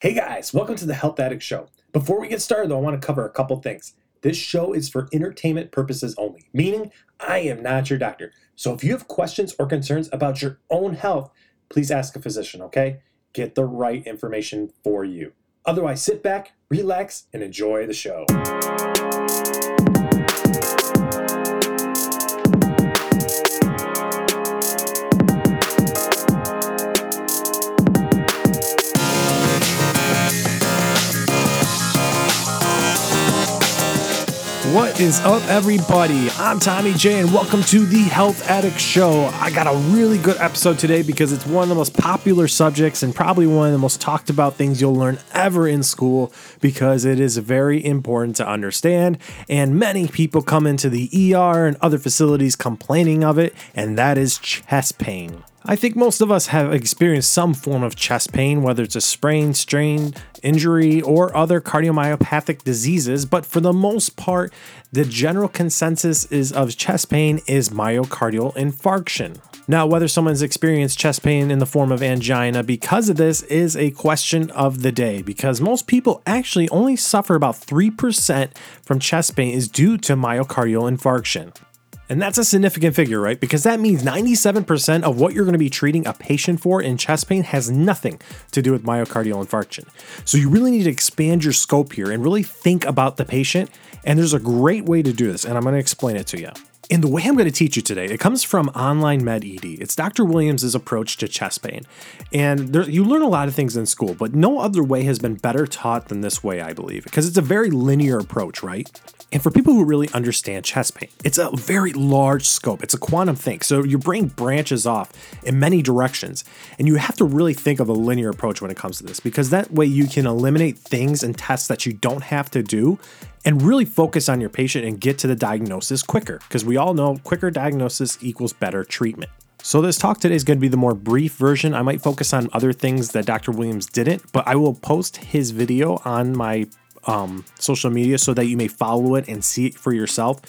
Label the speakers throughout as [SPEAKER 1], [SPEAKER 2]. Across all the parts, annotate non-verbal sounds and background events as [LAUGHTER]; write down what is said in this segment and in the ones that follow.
[SPEAKER 1] Hey guys, welcome to the Health Addict Show. Before we get started, though, I want to cover a couple things. This show is for entertainment purposes only, meaning I am not your doctor. So if you have questions or concerns about your own health, please ask a physician, okay? Get the right information for you. Otherwise, sit back, relax, and enjoy the show. Is up, everybody? I'm Tommy J, and welcome to the Health Addict Show. I got a really good episode today because it's one of the most popular subjects and probably one of the most talked about things you'll learn ever in school because it is very important to understand. And many people come into the ER and other facilities complaining of it, and that is chest pain. I think most of us have experienced some form of chest pain, whether it's a sprain, strain, injury, or other cardiomyopathic diseases, but for the most part, the general consensus is of chest pain is myocardial infarction. Now, whether someone's experienced chest pain in the form of angina because of this is a question of the day because most people actually only suffer about 3% from chest pain is due to myocardial infarction. And that's a significant figure, right? Because that means 97% of what you're going to be treating a patient for in chest pain has nothing to do with myocardial infarction. So you really need to expand your scope here and really think about the patient. And there's a great way to do this, and I'm going to explain it to you. And the way I'm going to teach you today, it comes from OnlineMedEd. It's Dr. Williams' approach to chest pain. And there, you learn a lot of things in school, but no other way has been better taught than this way, I believe, because it's a very linear approach, right? And for people who really understand chest pain, it's a very large scope. It's a quantum thing. So your brain branches off in many directions. And you have to really think of a linear approach when it comes to this because that way you can eliminate things and tests that you don't have to do and really focus on your patient and get to the diagnosis quicker because we all know quicker diagnosis equals better treatment. So, this talk today is going to be the more brief version. I might focus on other things that Dr. Williams didn't, but I will post his video on my um, social media so that you may follow it and see it for yourself.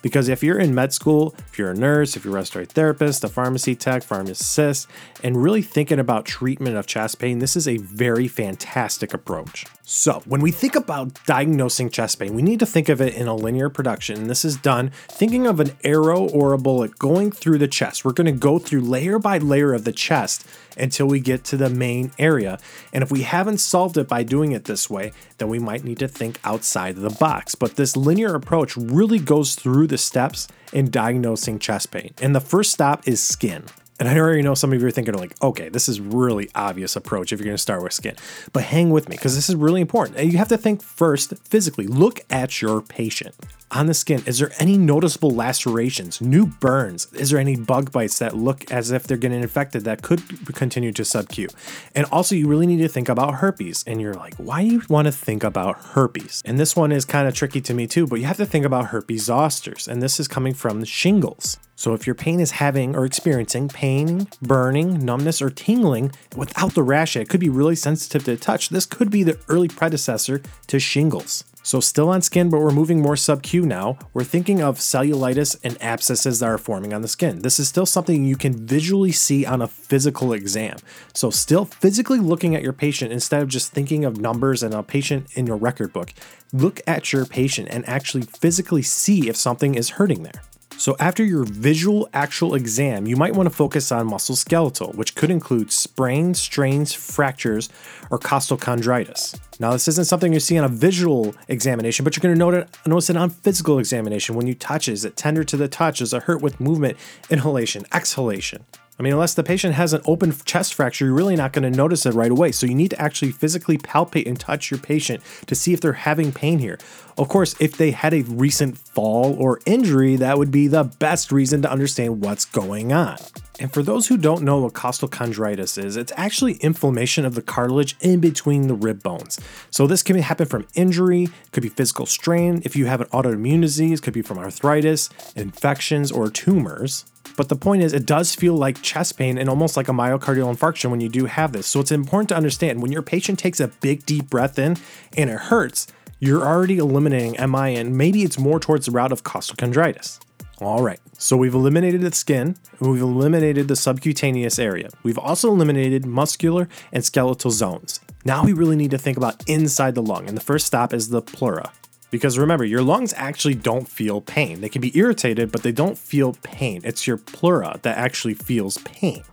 [SPEAKER 1] Because if you're in med school, if you're a nurse, if you're a respiratory therapist, a pharmacy tech, pharmacist, and really thinking about treatment of chest pain, this is a very fantastic approach. So, when we think about diagnosing chest pain, we need to think of it in a linear production. This is done thinking of an arrow or a bullet going through the chest. We're going to go through layer by layer of the chest until we get to the main area. And if we haven't solved it by doing it this way, then we might need to think outside of the box. But this linear approach really goes through the steps in diagnosing chest pain. And the first stop is skin. And I already know some of you are thinking like, okay, this is really obvious approach if you're going to start with skin. But hang with me because this is really important. You have to think first physically. Look at your patient. On the skin, is there any noticeable lacerations, new burns? Is there any bug bites that look as if they're getting infected that could continue to subQ? And also, you really need to think about herpes. And you're like, why do you want to think about herpes? And this one is kind of tricky to me too, but you have to think about herpes zosters. And this is coming from shingles. So, if your pain is having or experiencing pain, burning, numbness, or tingling without the rash, it could be really sensitive to touch. This could be the early predecessor to shingles. So, still on skin, but we're moving more sub Q now. We're thinking of cellulitis and abscesses that are forming on the skin. This is still something you can visually see on a physical exam. So, still physically looking at your patient instead of just thinking of numbers and a patient in your record book. Look at your patient and actually physically see if something is hurting there. So, after your visual actual exam, you might want to focus on musculoskeletal, which could include sprains, strains, fractures, or costochondritis. Now, this isn't something you see on a visual examination, but you're going to notice it on physical examination. When you touch it, is it tender to the touch? Is it hurt with movement, inhalation, exhalation? I mean, unless the patient has an open chest fracture, you're really not going to notice it right away. So you need to actually physically palpate and touch your patient to see if they're having pain here. Of course, if they had a recent fall or injury, that would be the best reason to understand what's going on. And for those who don't know what costochondritis is, it's actually inflammation of the cartilage in between the rib bones. So this can happen from injury, could be physical strain. If you have an autoimmune disease, could be from arthritis, infections, or tumors. But the point is, it does feel like chest pain and almost like a myocardial infarction when you do have this. So it's important to understand when your patient takes a big deep breath in and it hurts, you're already eliminating MI and maybe it's more towards the route of costochondritis. All right, so we've eliminated the skin, we've eliminated the subcutaneous area. We've also eliminated muscular and skeletal zones. Now we really need to think about inside the lung, and the first stop is the pleura. Because remember, your lungs actually don't feel pain. They can be irritated, but they don't feel pain. It's your pleura that actually feels pain.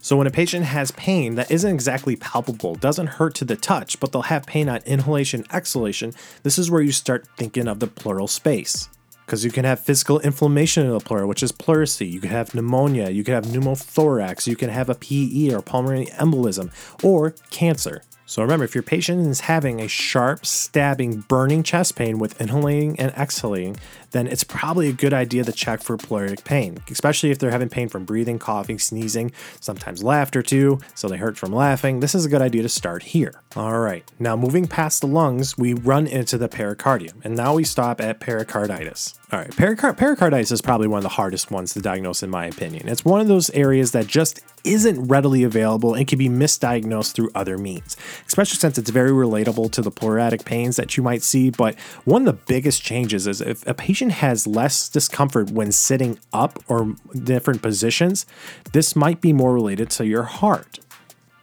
[SPEAKER 1] So when a patient has pain that isn't exactly palpable, doesn't hurt to the touch, but they'll have pain on inhalation, exhalation, this is where you start thinking of the pleural space. Because you can have physical inflammation in the pleura, which is pleurisy. You can have pneumonia. You can have pneumothorax. You can have a PE or pulmonary embolism or cancer. So remember, if your patient is having a sharp, stabbing, burning chest pain with inhaling and exhaling, then it's probably a good idea to check for pleuritic pain, especially if they're having pain from breathing, coughing, sneezing, sometimes laughter too, so they hurt from laughing. This is a good idea to start here. All right, now moving past the lungs, we run into the pericardium, and now we stop at pericarditis. All right, pericard- pericarditis is probably one of the hardest ones to diagnose, in my opinion. It's one of those areas that just isn't readily available and can be misdiagnosed through other means, especially since it's very relatable to the pleuritic pains that you might see. But one of the biggest changes is if a patient has less discomfort when sitting up or different positions, this might be more related to your heart.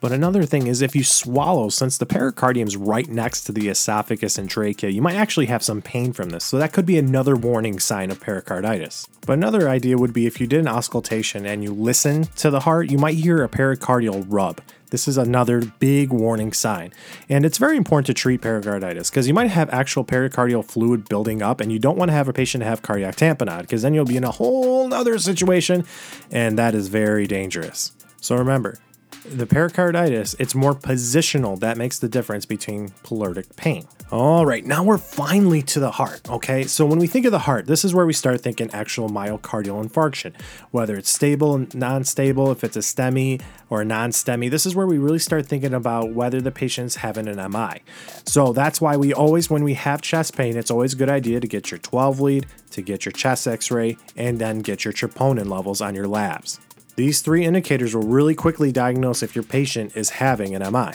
[SPEAKER 1] But another thing is if you swallow, since the pericardium is right next to the esophagus and trachea, you might actually have some pain from this. So that could be another warning sign of pericarditis. But another idea would be if you did an auscultation and you listen to the heart, you might hear a pericardial rub. This is another big warning sign. And it's very important to treat pericarditis because you might have actual pericardial fluid building up and you don't want to have a patient have cardiac tamponade because then you'll be in a whole other situation and that is very dangerous. So remember, the pericarditis, it's more positional. That makes the difference between pleuritic pain. All right, now we're finally to the heart. Okay, so when we think of the heart, this is where we start thinking actual myocardial infarction, whether it's stable non stable, if it's a STEMI or a non STEMI. This is where we really start thinking about whether the patient's having an MI. So that's why we always, when we have chest pain, it's always a good idea to get your 12 lead, to get your chest x ray, and then get your troponin levels on your labs. These three indicators will really quickly diagnose if your patient is having an MI.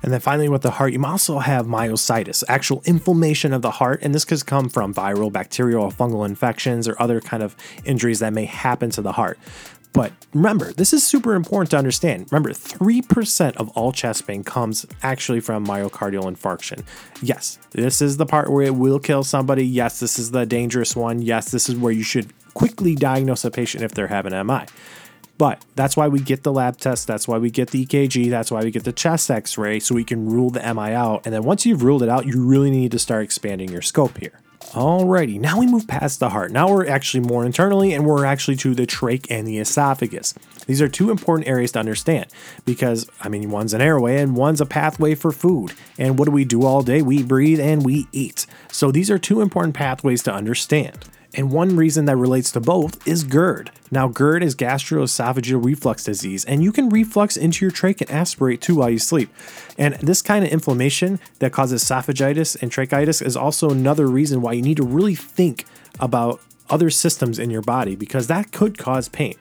[SPEAKER 1] And then finally, with the heart, you also have myositis, actual inflammation of the heart, and this could come from viral, bacterial, or fungal infections or other kind of injuries that may happen to the heart. But remember, this is super important to understand. Remember, 3% of all chest pain comes actually from myocardial infarction. Yes, this is the part where it will kill somebody. Yes, this is the dangerous one. Yes, this is where you should quickly diagnose a patient if they're having MI. But that's why we get the lab test. That's why we get the EKG. That's why we get the chest x ray so we can rule the MI out. And then once you've ruled it out, you really need to start expanding your scope here. Alrighty, now we move past the heart. Now we're actually more internally and we're actually to the trach and the esophagus. These are two important areas to understand because, I mean, one's an airway and one's a pathway for food. And what do we do all day? We breathe and we eat. So these are two important pathways to understand. And one reason that relates to both is GERD. Now, GERD is gastroesophageal reflux disease, and you can reflux into your trach and aspirate too while you sleep. And this kind of inflammation that causes esophagitis and tracheitis is also another reason why you need to really think about other systems in your body because that could cause pain.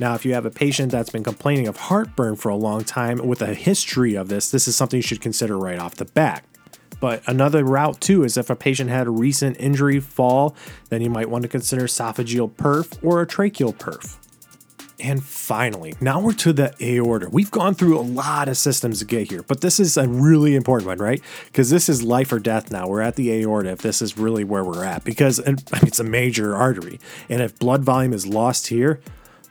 [SPEAKER 1] Now, if you have a patient that's been complaining of heartburn for a long time with a history of this, this is something you should consider right off the bat. But another route too is if a patient had a recent injury fall, then you might want to consider esophageal perf or a tracheal perf. And finally, now we're to the aorta. We've gone through a lot of systems to get here, but this is a really important one, right? Because this is life or death now. We're at the aorta if this is really where we're at, because [LAUGHS] it's a major artery. And if blood volume is lost here,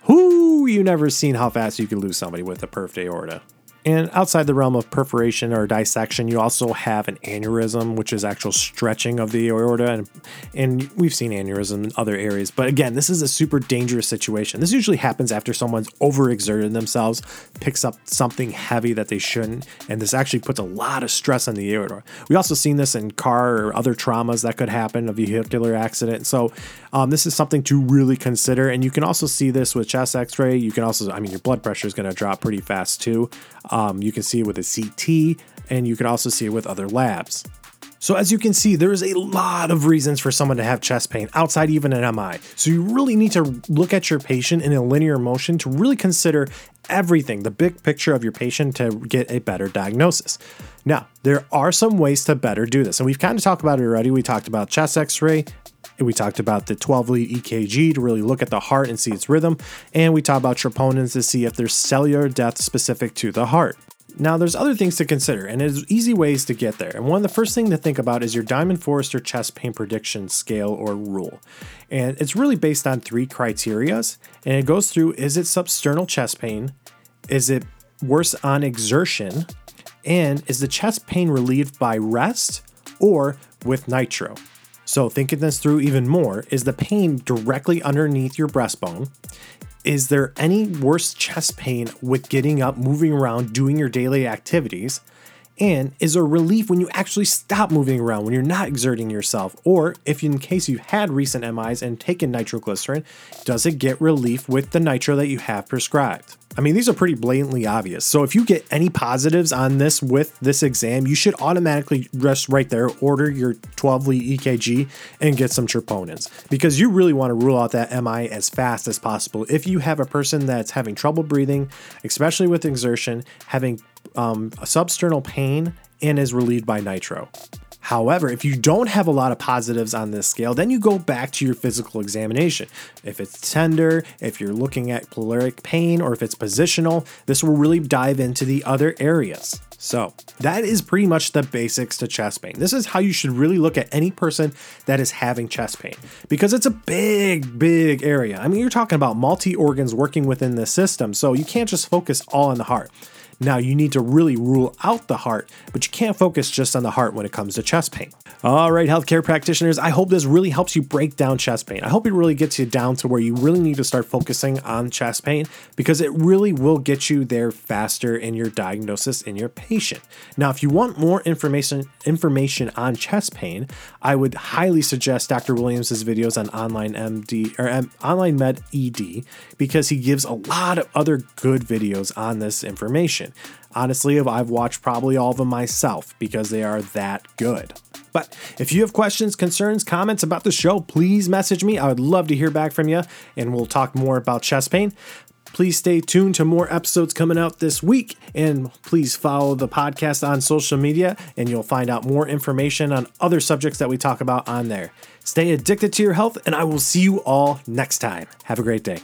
[SPEAKER 1] whoo, you never seen how fast you can lose somebody with a perfed aorta. And outside the realm of perforation or dissection, you also have an aneurysm, which is actual stretching of the aorta. And, and we've seen aneurysm in other areas. But again, this is a super dangerous situation. This usually happens after someone's overexerted themselves, picks up something heavy that they shouldn't. And this actually puts a lot of stress on the aorta. We also seen this in car or other traumas that could happen, a vehicular accident. So um, this is something to really consider. And you can also see this with chest x ray. You can also, I mean, your blood pressure is going to drop pretty fast too. Um, you can see it with a CT, and you can also see it with other labs. So as you can see, there is a lot of reasons for someone to have chest pain outside even an MI. So you really need to look at your patient in a linear motion to really consider everything, the big picture of your patient to get a better diagnosis. Now, there are some ways to better do this, and we've kind of talked about it already. We talked about chest x-ray, we talked about the 12 lead EKG to really look at the heart and see its rhythm. And we talked about troponins to see if there's cellular death specific to the heart. Now, there's other things to consider, and there's easy ways to get there. And one of the first thing to think about is your Diamond Forrester chest pain prediction scale or rule. And it's really based on three criterias, and it goes through is it substernal chest pain? Is it worse on exertion? And is the chest pain relieved by rest or with nitro? So, thinking this through even more, is the pain directly underneath your breastbone? Is there any worse chest pain with getting up, moving around, doing your daily activities? And is there relief when you actually stop moving around, when you're not exerting yourself? Or if in case you've had recent MIs and taken nitroglycerin, does it get relief with the nitro that you have prescribed? I mean, these are pretty blatantly obvious. So if you get any positives on this with this exam, you should automatically just right there order your 12 lead EKG and get some troponins because you really want to rule out that MI as fast as possible. If you have a person that's having trouble breathing, especially with exertion, having um, substernal pain, and is relieved by nitro. However, if you don't have a lot of positives on this scale, then you go back to your physical examination. If it's tender, if you're looking at pleuric pain, or if it's positional, this will really dive into the other areas. So, that is pretty much the basics to chest pain. This is how you should really look at any person that is having chest pain because it's a big, big area. I mean, you're talking about multi organs working within the system, so you can't just focus all on the heart. Now, you need to really rule out the heart, but you can't focus just on the heart when it comes to chest pain. All right, healthcare practitioners, I hope this really helps you break down chest pain. I hope it really gets you down to where you really need to start focusing on chest pain because it really will get you there faster in your diagnosis in your patient. Now, if you want more information information on chest pain, I would highly suggest Dr. Williams' videos on online MD or M, online med ED because he gives a lot of other good videos on this information. Honestly, I've watched probably all of them myself because they are that good. But if you have questions, concerns, comments about the show, please message me. I would love to hear back from you, and we'll talk more about chest pain. Please stay tuned to more episodes coming out this week, and please follow the podcast on social media, and you'll find out more information on other subjects that we talk about on there. Stay addicted to your health, and I will see you all next time. Have a great day.